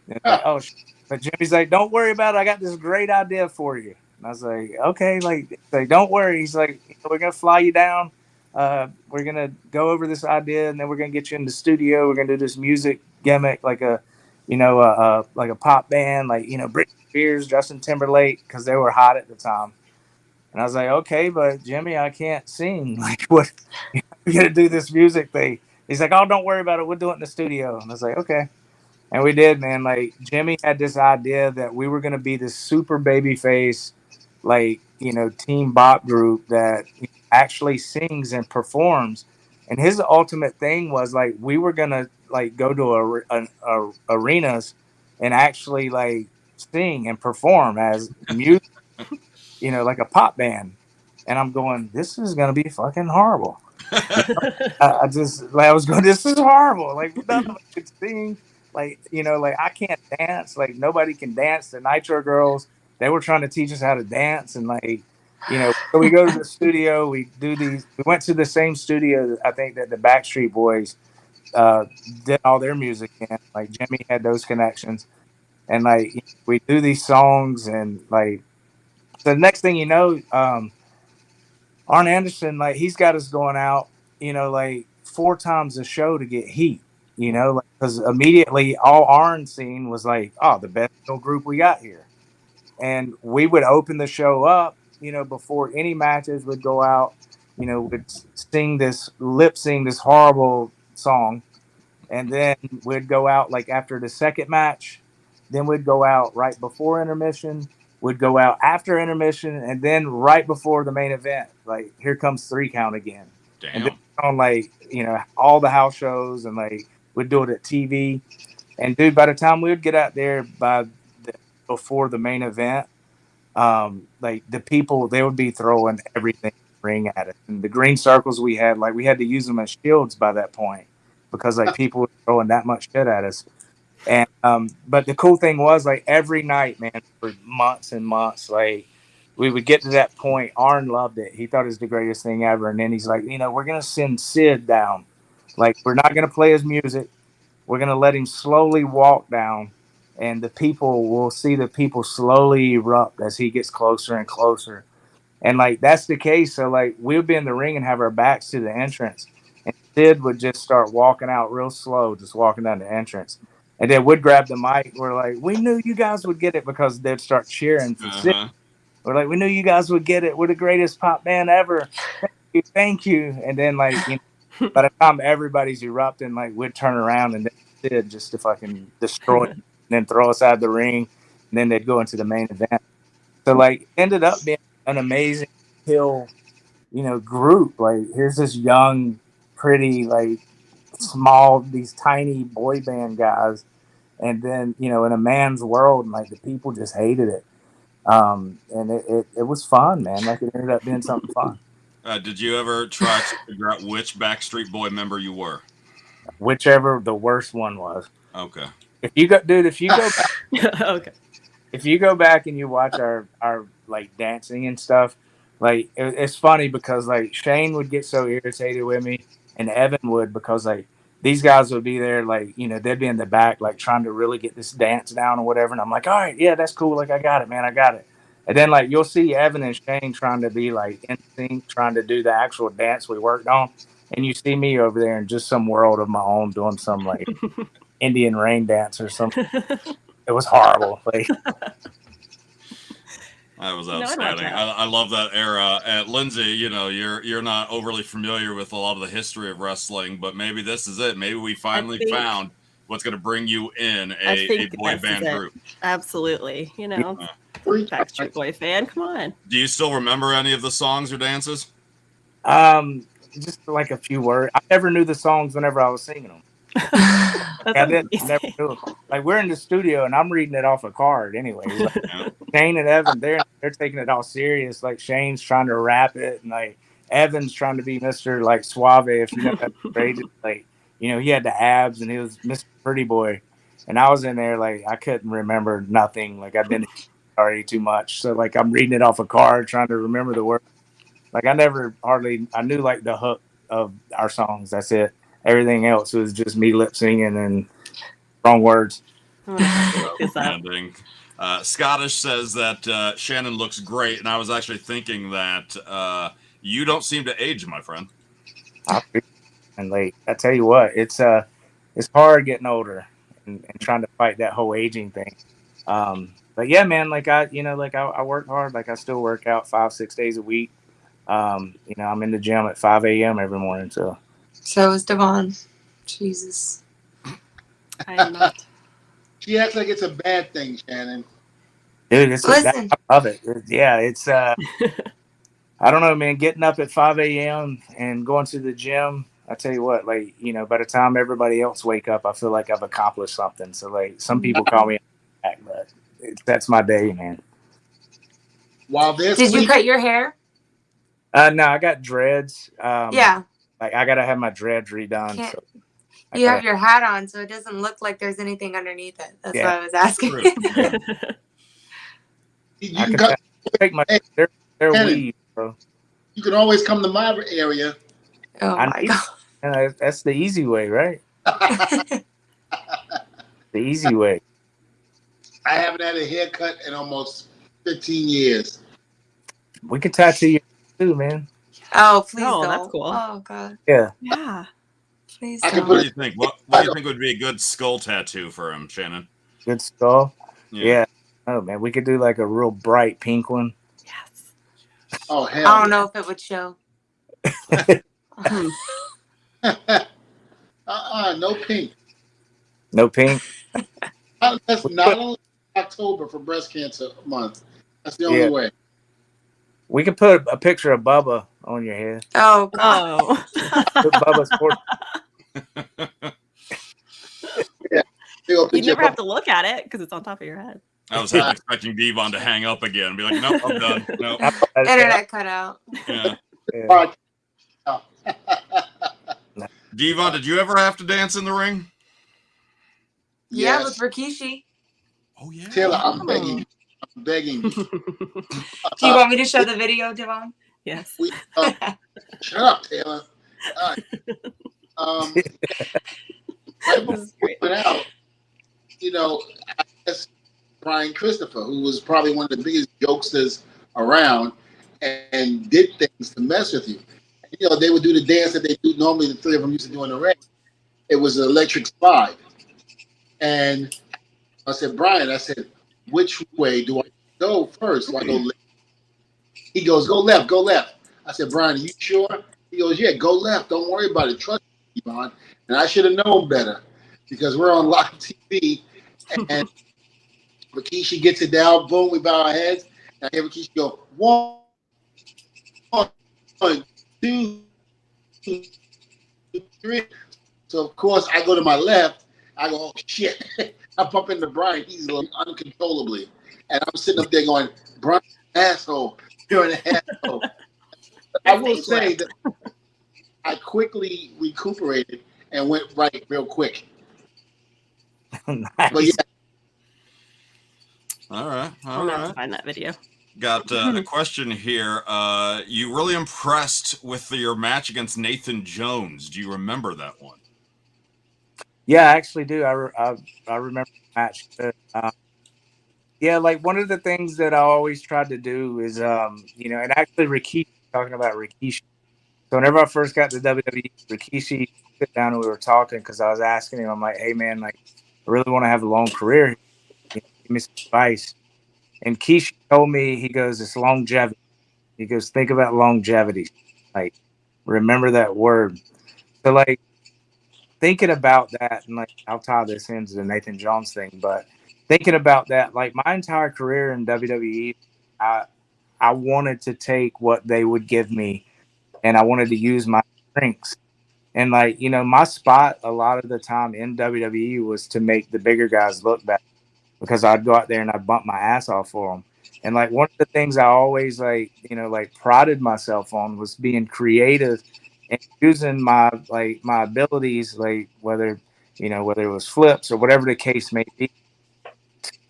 And like, oh but jimmy's like don't worry about it. I got this great idea for you. And i was like okay like, like don't worry. He's like we're gonna fly you down uh, we're gonna go over this idea and then we're gonna get you in the studio. We're gonna do this music gimmick, like a, you know, uh, uh like a pop band, like you know, Britney Spears, Justin Timberlake, because they were hot at the time. And I was like, okay, but Jimmy, I can't sing. Like, what? We're gonna do this music thing. He's like, oh, don't worry about it. We'll do it in the studio. And I was like, okay. And we did, man. Like Jimmy had this idea that we were gonna be this super baby face, like you know, team bop group that actually sings and performs. And his ultimate thing was like we were gonna like go to a, a, a arenas and actually like sing and perform as music, you know, like a pop band. And I'm going, this is gonna be fucking horrible. I, I just like I was going, this is horrible. Like none of us could sing. Like you know, like I can't dance. Like nobody can dance. The Nitro Girls, they were trying to teach us how to dance, and like you know, so we go to the studio. We do these. We went to the same studio. I think that the Backstreet Boys uh, did all their music in. Like Jimmy had those connections, and like we do these songs, and like the next thing you know, um, Arn Anderson, like he's got us going out, you know, like four times a show to get heat, you know, because like, immediately all Arn seen was like, oh, the best group we got here, and we would open the show up, you know, before any matches would go out, you know, would sing this lip sing this horrible song, and then we'd go out like after the second match, then we'd go out right before intermission would go out after intermission and then right before the main event. Like here comes three count again. Damn. And then on like, you know, all the house shows and like we'd do it at TV. And dude, by the time we would get out there by the, before the main event, um, like the people they would be throwing everything ring at us. And the green circles we had, like we had to use them as shields by that point because like people were throwing that much shit at us. And um, but the cool thing was like every night, man, for months and months, like we would get to that point. Arn loved it. He thought it was the greatest thing ever. And then he's like, you know, we're gonna send Sid down. Like we're not gonna play his music. We're gonna let him slowly walk down, and the people will see the people slowly erupt as he gets closer and closer. And like that's the case. So like we'll be in the ring and have our backs to the entrance, and Sid would just start walking out real slow, just walking down the entrance and then would grab the mic. We're like, we knew you guys would get it because they'd start cheering for uh-huh. We're like, we knew you guys would get it. We're the greatest pop band ever. Thank you, thank you. And then like, you know, by the time everybody's erupting, like we'd turn around and did just to fucking destroy then throw us out of the ring. And then they'd go into the main event. So like, ended up being an amazing heel, you know, group. Like, here's this young, pretty, like small, these tiny boy band guys, and then you know, in a man's world, like the people just hated it, um, and it, it, it was fun, man. Like it ended up being something fun. Uh, did you ever try to figure out which Backstreet Boy member you were? Whichever the worst one was. Okay. If you go, dude, if you go, back, okay, if you go back and you watch our our like dancing and stuff, like it, it's funny because like Shane would get so irritated with me and Evan would because like these guys would be there like you know they'd be in the back like trying to really get this dance down or whatever and I'm like all right yeah that's cool like I got it man I got it. And then like you'll see Evan and Shane trying to be like in sync trying to do the actual dance we worked on and you see me over there in just some world of my own doing some like Indian rain dance or something it was horrible like that was outstanding. No, I, I, love that era. At Lindsay, you know, you're you're not overly familiar with a lot of the history of wrestling, but maybe this is it. Maybe we finally think, found what's going to bring you in a, a boy band group. Absolutely, you know, uh, Backstreet Boy fan. Come on. Do you still remember any of the songs or dances? Um, just like a few words. I never knew the songs whenever I was singing them. I didn't, never do. Like we're in the studio and I'm reading it off a card anyway. Like, Shane and Evan, they're they're taking it all serious. Like Shane's trying to rap it, and like Evan's trying to be Mister like Suave. If you know that like you know he had the abs and he was Mister Pretty Boy, and I was in there like I couldn't remember nothing. Like I've been already too much, so like I'm reading it off a card, trying to remember the word. Like I never hardly I knew like the hook of our songs. That's it. Everything else was just me lip singing and wrong words. uh, Scottish says that uh, Shannon looks great, and I was actually thinking that uh, you don't seem to age, my friend. And late, I tell you what, it's uh, it's hard getting older and, and trying to fight that whole aging thing. Um, but yeah, man, like I, you know, like I, I work hard. Like I still work out five, six days a week. Um, you know, I'm in the gym at 5 a.m. every morning. So so is Devon. Jesus. I am not. She acts like it's a bad thing, Shannon. Dude, it's Listen. I love it. Yeah, it's uh I don't know, man. Getting up at five AM and going to the gym, I tell you what, like, you know, by the time everybody else wake up, I feel like I've accomplished something. So like some people call me back, but it, that's my day, man. While they're Did you cut your hair? Uh no, I got dreads. Um yeah. Like I gotta have my dreads redone. Can't- So You have gotta- your hat on, so it doesn't look like there's anything underneath it. That's Yeah. why I was asking. True. you, I can can take my they're, they're Shannon. weave, bro. you can always come to my area. oh I my need- And I- that's the easy way, right? The easy way. I haven't had a haircut in almost 15 years. We can tattoo you too, man. Oh please Oh, don't. that's cool. Oh god. Yeah. yeah. Please I don't. What do you think? What, what do you think would be a good skull tattoo for him, Shannon? Good skull. Yeah. Oh man, we could do like a real bright pink one. Yes. Oh, hell. I don't know if it would show. Hmm. uh-uh, no pink. No pink. Not, that's not only October for breast cancer month. That's the only Yeah. way. We could put a picture of Bubba on your head. Oh god. Oh. Bubba's port- Big you never have to look at it because it's on top of your head. I was half expecting Devon to hang up again and be like, nope, I'm done. Nope. Internet cut out. Yeah. Yeah. Oh. Devon, did you ever have to dance in the ring? Yeah, Yes. with Rikishi. Oh, yeah. Taylor, I'm begging. Oh. I'm begging. Do you want me to show the video, Devon? Yes. We, uh, shut up, Taylor. All right. Um, right before went out, you know, I guess Brian Christopher, who was probably one of the biggest jokesters around, and, and did things to mess with you. You know, they would do the dance that they do normally. The three of them used to do in the ring. It was an electric slide, and I said, Brian, I said, which way do I go first? Do I go left? He goes, go left, go left. I said, Brian, are you sure? He goes, yeah, go left. Don't worry about it. Trust me, Devon. And I should have known better because we're on live TV. And Rikishi gets it down. Boom, we bow our heads. And I hear Rikishi go, one, one, two, three. So, of course, I go to my left. I go, oh, shit. I bump into Brian. He's uncontrollably. And I'm sitting up there going, Brian, asshole. You're an asshole. I will say that I quickly recuperated and went right real quick. nice. But yeah, All right. I'll All have to right. find that video. Got uh, a question here. Uh, you really impressed with your match against Nathan Jones. Do you remember that one? Yeah, I actually do. I, re- I, I remember the match. Uh, yeah, like one of the things that I always tried to do is, um, you know, and actually Rikishi, talking about Rikishi. So whenever I first got to WWE, Rikishi sit down and we were talking because I was asking him, I'm like, hey man, like I really want to have a long career. Give me some advice. And Kishi told me, he goes, it's longevity. He goes, think about longevity. Like, remember that word. So like thinking about that, and like I'll tie this into the Nathan Jones thing, but thinking about that, like my entire career in WWE, I I wanted to take what they would give me, and I wanted to use my strengths. And like you know, my spot a lot of the time in WWE was to make the bigger guys look better, because I'd go out there and I'd bump my ass off for them. And like one of the things I always like, you know, like prided myself on was being creative and using my like my abilities, like whether you know whether it was flips or whatever the case may be,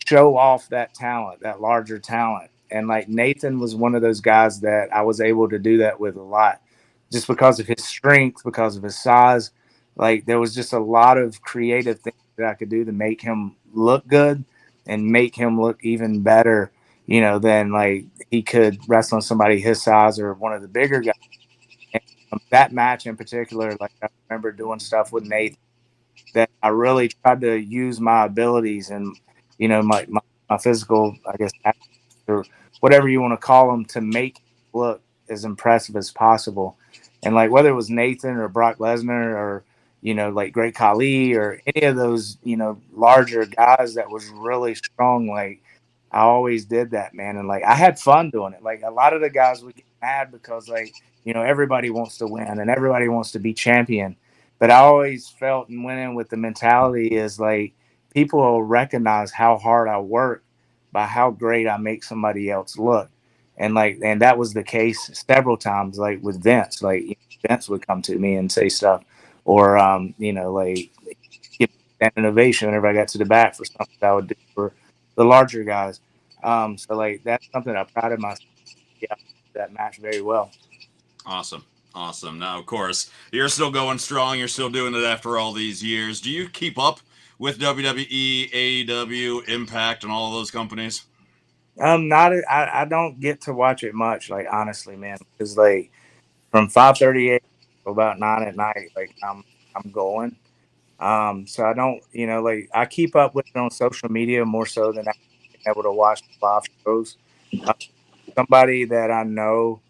show off that talent, that larger talent. And like Nathan was one of those guys that I was able to do that with a lot, just because of his strength, because of his size. Like there was just a lot of creative things that I could do to make him look good and make him look even better, you know, than like he could wrestle on somebody his size or one of the bigger guys um, that match in particular, like I remember doing stuff with Nathan that I really tried to use my abilities and you know my my, my physical, I guess, or whatever you want to call them, to make look as impressive as possible. And like whether it was Nathan or Brock Lesnar or you know, like Great Khali or any of those, you know, larger guys that was really strong. Like I always did that, man. And like I had fun doing it. Like a lot of the guys would get mad because like, you know, everybody wants to win and everybody wants to be champion. But I always felt and went in with the mentality is like people will recognize how hard I work by how great I make somebody else look. And like, and that was the case several times, like with Vince, like Vince would come to me and say stuff or um, you know, like an innovation whenever I got to the back for something I would do for the larger guys. Um, so like that's something I prided myself yeah, that match very well. Awesome. Awesome. Now, of course, you're still going strong. You're still doing it after all these years. Do you keep up with WWE, AEW, Impact, and all those companies? Um, not I, I don't get to watch it much, like honestly, man, because like from five thirty eight about nine at night. Like I'm I'm going. Um, so I don't, you know, like I keep up with it on social media more so than I'm able to watch live shows. Uh, somebody that I know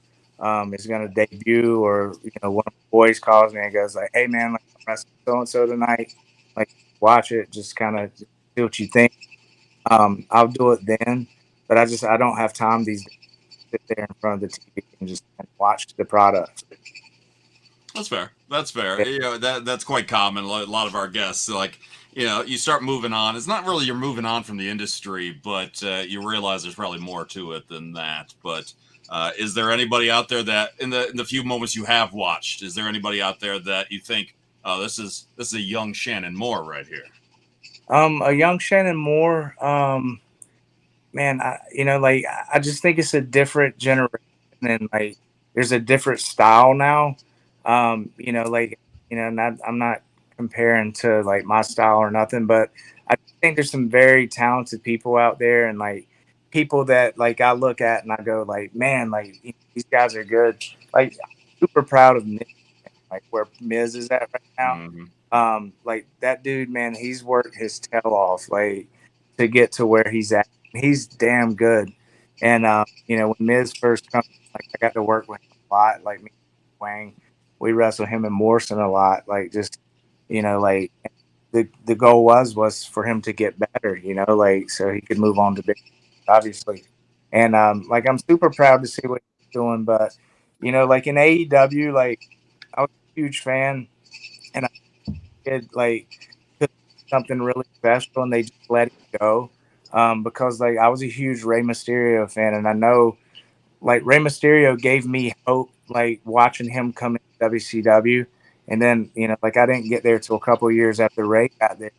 um, is going to debut, or you know, one of the boys calls me and goes like, "Hey, man, like I'm so and so tonight. Like, watch it. Just kind of see what you think." Um, I'll do it then, but I just I don't have time these days to sit there in front of the TV and just watch the product. That's fair. That's fair. Yeah. You know, that that's quite common. A lot of our guests, like, you know, you start moving on. It's not really you're moving on from the industry, but uh, you realize there's probably more to it than that. But uh, is there anybody out there that, in the in the few moments you have watched, is there anybody out there that you think, oh, this is this is a young Shannon Moore right here? Um, a young Shannon Moore. Um, man, I, you know, like I just think it's a different generation, and like there's a different style now um, you know, like you know, not I'm not comparing to like my style or nothing, but I think there's some very talented people out there, and like people that like I look at and I go like, man, like these guys are good. Like super proud of Miz, like where Miz is at right now. Mm-hmm. Um, like that dude, man, he's worked his tail off like to get to where he's at. He's damn good. And uh, you know, when Miz first comes, like I got to work with him a lot, like me, Wang we wrestled him and Morrison a lot. Like just you know, like the the goal was was for him to get better. You know, like so he could move on to big, obviously. And um, like I'm super proud to see what he's doing. But you know, like in AEW, like I was a huge fan, and I did like something really special, and they just let it go. Um, because like I was a huge Rey Mysterio fan, and I know like Rey Mysterio gave me hope, like watching him come in WCW, and then you know, like I didn't get there till a couple years after Rey got there,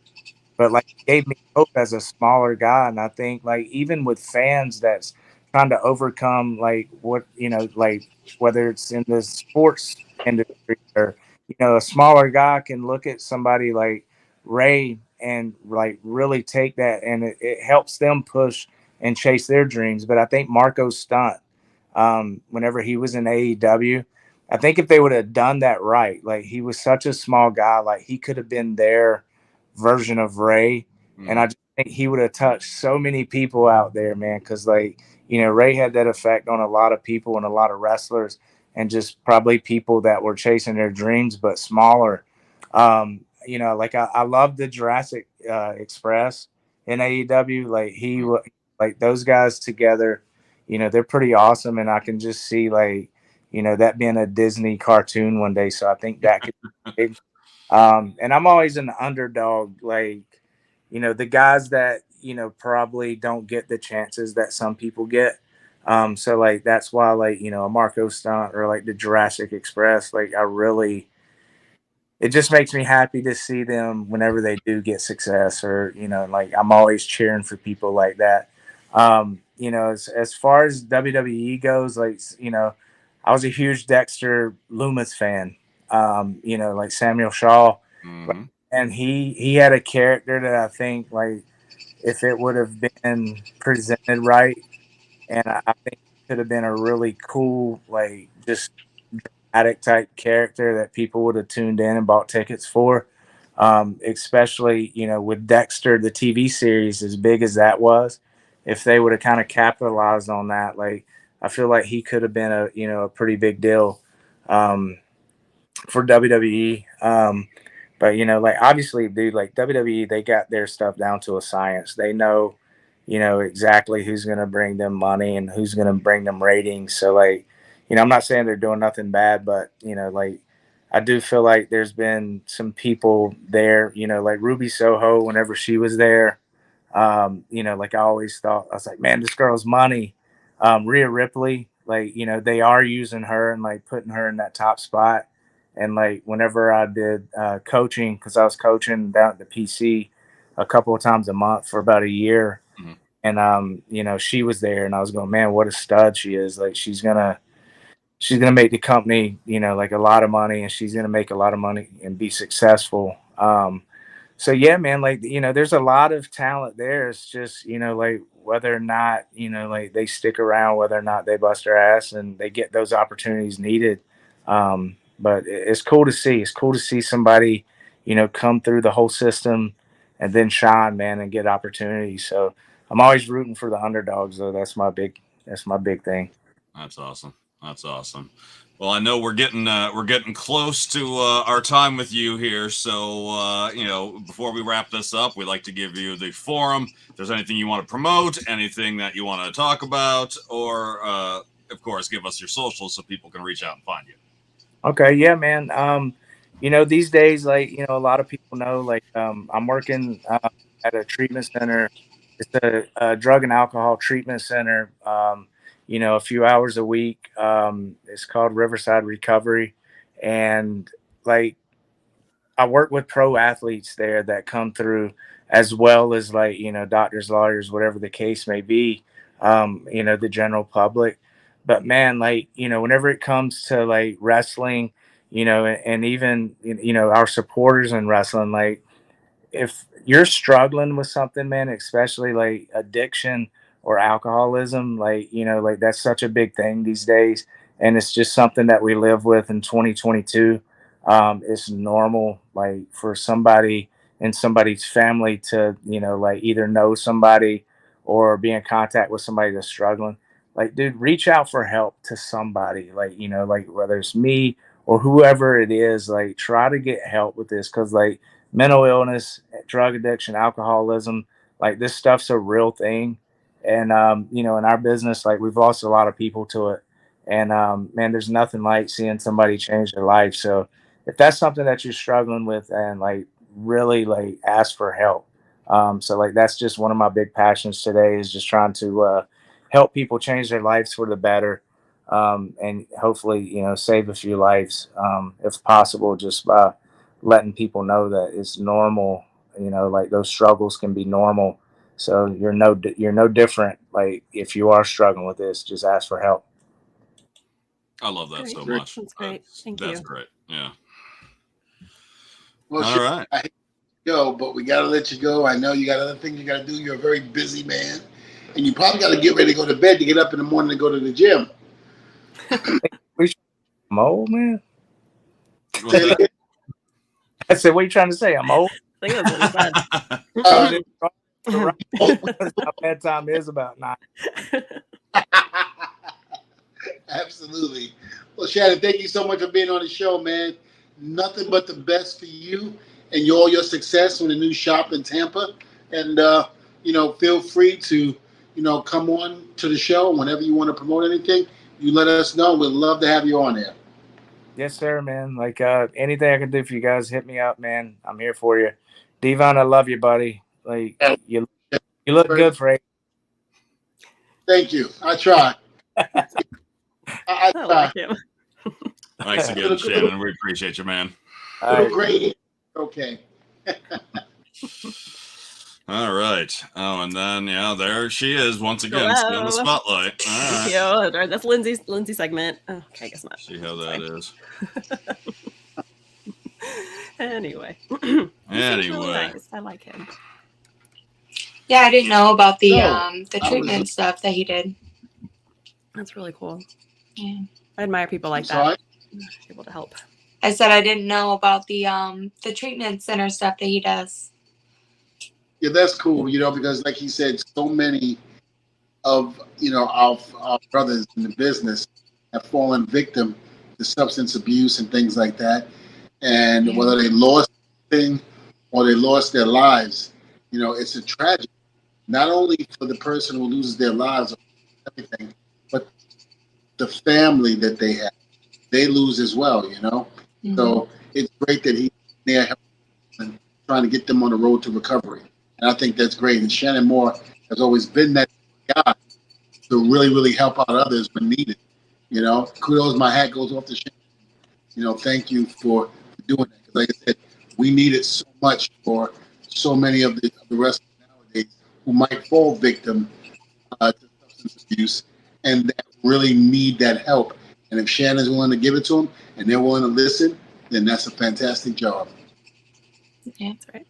but like gave me hope as a smaller guy, and I think like even with fans that's trying to overcome like what you know, like whether it's in the sports industry or you know, a smaller guy can look at somebody like Rey and like really take that, and it, it helps them push and chase their dreams. But I think Marko Stunt um, whenever he was in AEW. I think if they would have done that right, like he was such a small guy, like he could have been their version of Rey Mm. And I just think he would have touched so many people out there, man. Cause like, you know, Rey had that effect on a lot of people and a lot of wrestlers and just probably people that were chasing their dreams, but smaller. Um, you know, like I, I love the Jurassic uh, Express in AEW. Like he, mm. like those guys together you know, they're pretty awesome. And I can just see like, you know, that being a Disney cartoon one day. So I think that could be big. Um, and I'm always an underdog, like, you know, the guys that, you know, probably don't get the chances that some people get. Um, so like that's why like, you know, a Marko stunt or like the Jurassic Express, like I really it just makes me happy to see them whenever they do get success or, you know, like I'm always cheering for people like that. Um, you know, as, as far as WWE goes, like, you know, I was a huge Dexter Lumis fan. Um, you know, like Samuel Shaw. Mm-hmm. And he he had a character that I think like if it would have been presented right, and I, I think it could have been a really cool, like just dramatic type character that people would have tuned in and bought tickets for. Um, especially, you know, with Dexter, the TV series, as big as that was, if they would have kind of capitalized on that, like I feel like he could have been a you know a pretty big deal um, for WWE. Um, But you know, like obviously, dude, like WWE, they got their stuff down to a science. They know, you know, exactly who's gonna bring them money and who's gonna bring them ratings. So like, you know, I'm not saying they're doing nothing bad, but you know, like I do feel like there's been some people there, you know, like Ruby Soho, whenever she was there, um, you know, like I always thought, I was like, man, this girl's money. Um, Rhea Ripley, like, you know, they are using her and like putting her in that top spot. And like, whenever I did uh, coaching, because I was coaching down at the PC a couple of times a month for about a year. Mhm. And, um, you know, she was there and I was going, man, what a stud she is. Like, she's going to, she's to make the company, you know, like a lot of money and she's going to make a lot of money and be successful. Um, so yeah, man, like, you know, there's a lot of talent there. It's just, you know, like whether or not, you know, like they stick around, whether or not they bust their ass and they get those opportunities needed. Um, but it's cool to see. It's cool to see somebody, you know, come through the whole system and then shine, man, and get opportunities. So I'm always rooting for the underdogs, though. That's my big, that's my big thing. That's awesome. That's awesome. Well, I know we're getting uh, we're getting close to uh, our time with you here, so uh, you know before we wrap this up, we'd like to give you the forum. If there's anything you want to promote, anything that you want to talk about, or uh, of course, give us your socials so people can reach out and find you. Okay, yeah, man. Um, you know, these days, like you know, a lot of people know, like um, I'm working uh, at a treatment center. It's a, a drug and alcohol treatment center. Um, you know, a few hours a week. Um, it's called Riverside Recovery, and like I work with pro athletes there that come through, as well as like you know doctors, lawyers, whatever the case may be. Um, you know, the general public but man like you know whenever it comes to like wrestling you know and, and even you know our supporters in wrestling like if you're struggling with something man especially like addiction or alcoholism like you know like that's such a big thing these days and it's just something that we live with in 2022 um, it's normal like for somebody in somebody's family to you know like either know somebody or be in contact with somebody that's struggling like dude reach out for help to somebody like you know like whether it's me or whoever it is like try to get help with this because like mental illness drug addiction alcoholism like this stuff's a real thing. And um you know in our business like we've lost a lot of people to it. And um man there's nothing like seeing somebody change their life. So if that's something that you're struggling with and like really like ask for help. Um so like that's just one of my big passions today is just trying to uh help people change their lives for the better um, and hopefully you know save a few lives um, if possible just by letting people know that it's normal you know like those struggles can be normal so you're no you're no different like if you are struggling with this just ask for help I love that Great. so much. That's great. That's, Thank that's you. great. Yeah. Well, All shit, right. go, but we gotta let you go. I know you got other things you gotta do. You're a very busy man, and you probably gotta get ready to go to bed to get up in the morning to go to the gym. i'm old man i said what are you trying to say i'm old I think that's what he said. Uh, my bedtime is about nine Absolutely. Well, Shannon, thank you so much for being on the show, man. Nothing but the best for you and your, all your success on the new shop in Tampa. And uh, you know, feel free to, you know, come on to the show whenever you want to promote anything. You let us know. We'd love to have you on there. Yes, sir, man. Like uh, anything I can do for you guys, hit me up, man. I'm here for you. Devon, I love you, buddy. Like you, you look good for eight. Thank you. I try. I, I I try. like him. Thanks again, Shannon. We appreciate you, man. Right. great. Okay. All right. Oh, and then yeah, there she is once again, still in the spotlight. All Thank right. you. That's Lindsay's Lindsay segment. Oh, okay, I guess not. See how that is. Anyway. He seems really Anyway, nice. I like him. Yeah, I didn't know about the No, um the I was- treatment stuff that he did. That's really cool. Yeah. I admire people like Sorry? that. Able to help. I said I didn't know about the um the treatment center stuff that he does. Yeah, that's cool, you know, because like he said, so many of you know our, our brothers in the business have fallen victim to substance abuse and things like that. And Yeah. whether they lost thing or they lost their lives, you know, it's a tragedy. Not only for the person who loses their lives, or everything, but the family that they have, they lose as well. You know, so mm-hmm. it's great that he's there helping and trying to get them on the road to recovery, and I think that's great. And Shannon Moore has always been that guy to really, really help out others when needed. You know, kudos, my hat goes off to Shannon. You know, thank you for doing that. 'Cause like I said, we need it so much for so many of the, rest of the wrestlers nowadays who might fall victim uh, to substance abuse and that really need that help. And if Shannon's willing to give it to them and they're willing to listen, then that's a fantastic job. Yeah, That's right.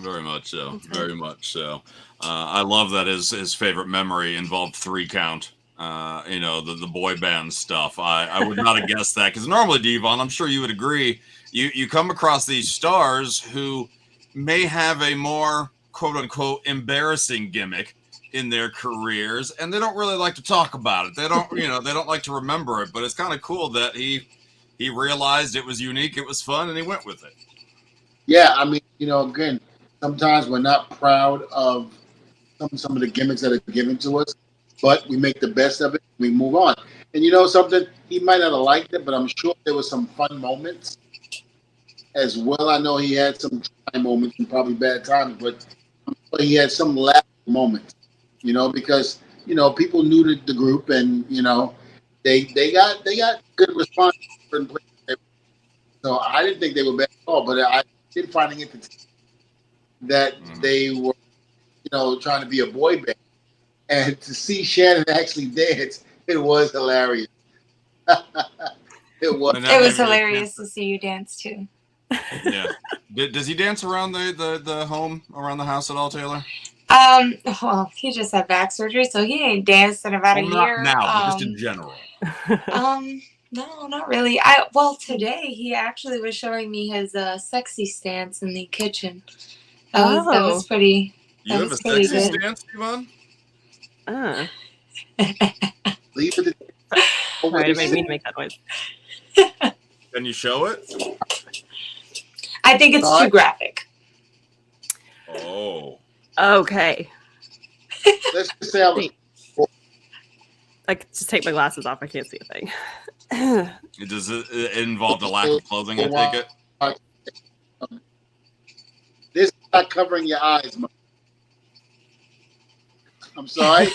Very much so. That's. Very much so. Uh, I love that his his favorite memory involved three count. Uh, you know the the boy band stuff. I I would not have guessed that because normally Devon, I'm sure you would agree. You you come across these stars who may have a more quote unquote embarrassing gimmick in their careers, and they don't really like to talk about it. They don't you know they don't like to remember it. But it's kind of cool that he he realized it was unique, it was fun, and he went with it. Yeah, I mean, you know, again, sometimes we're not proud of some some of the gimmicks that are given to us, but we make the best of it. We move on. And you know something? He might not have liked it, but I'm sure there was some fun moments as well. I know he had some trying moments and probably bad times, but he had some laugh moments. You know, because you know people knew the, the group, and you know they they got they got good response. So I didn't think they were bad at all, but I did finding it that Mhm. they were, you know, trying to be a boy band, and to see Shannon actually dance, it was hilarious. it was. It was hilarious to see you dance too. yeah. Does he dance around the, the the home around the house at all, Taylor? Um, well, he just had back surgery, so he ain't danced in about Well, a not year. now, but um, just in general. um, no, not really. I well today he actually was showing me his uh sexy stance in the kitchen. That was that was Oh. pretty. You that have a was pretty sexy good. stance, Devon? Uh, Leave it. sorry, I didn't mean to make that noise. Can you show it? I think it's too graphic. Oh. Okay. Let's just say I was. I could just take my glasses off. I can't see a thing. Does it, it involve a lack of clothing? I take it. This is not covering your eyes. Mike. I'm sorry.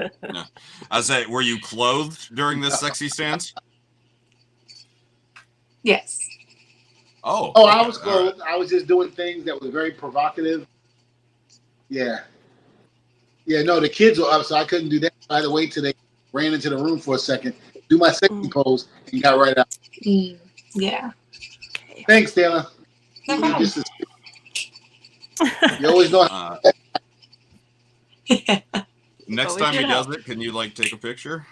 I say, were you clothed during this sexy stance? Yes. Oh. Oh, I was all right. close. I was just doing things that were very provocative. Yeah. Yeah, no, the kids were up, so I couldn't do that. I had to wait till they ran into the room for a second, do my sexy Mm. pose, and got right out. Mm, yeah. Thanks, Taylor. No You problem. always know. Uh, next time he does it, can you like take a picture?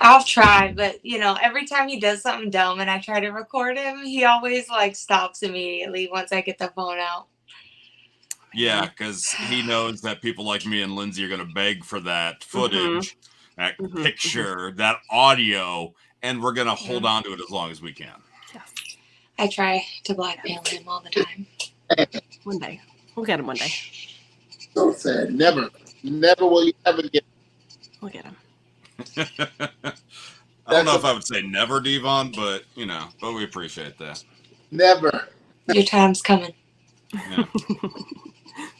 I'll try, but you know, every time he does something dumb and I try to record him, he always like stops immediately once I get the phone out. Yeah, because he knows that people like me and Lindsay are going to beg for that footage, that Mhm, picture, that audio, and we're going to hold on to it as long as we can. Yes. I try to blackmail him all the time. One day. We'll get him one day. So sad. Never, never will you ever get. We'll get him. I don't know if I would say never, Devon, but you know, but we appreciate that. Never. Your time's coming. Yeah.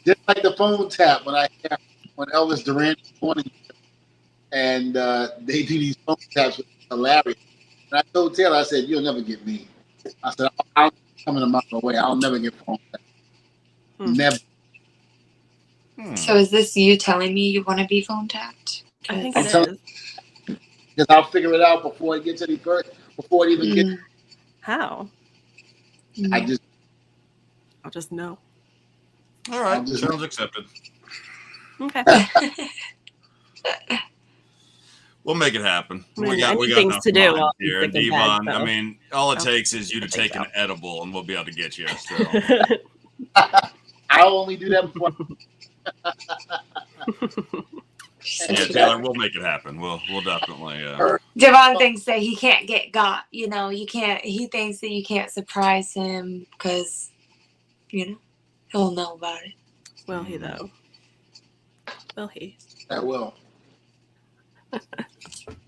Just like the phone tap when I when Elvis Duran was morning, and uh, they do these phone taps with hilarious. And I told Taylor, I said, "You'll never get me." I said, "I'm coming a mile away. I'll never get phone taps. Hmm. Never." Hmm. So is this you telling me you want to be phone tapped? I think I'm it telling- Because I'll figure it out before it gets any further. Before it even gets, Mm, How? mm. I just I'll just know. All right, I'll just- challenge accepted. Okay. We'll make it happen. I mean, we got we got things to do minds while I'm here. And sick in Devon, I mean, all it I'll takes is you to take it an edible, and we'll be able to get you. So. I'll only do that before. yeah, Taylor, we'll make it happen. We'll we'll definitely. Uh, Devon thinks that he can't get got. You know, you can't. He thinks that you can't surprise him because you know, he'll know about it. Will he though? Will he? That will.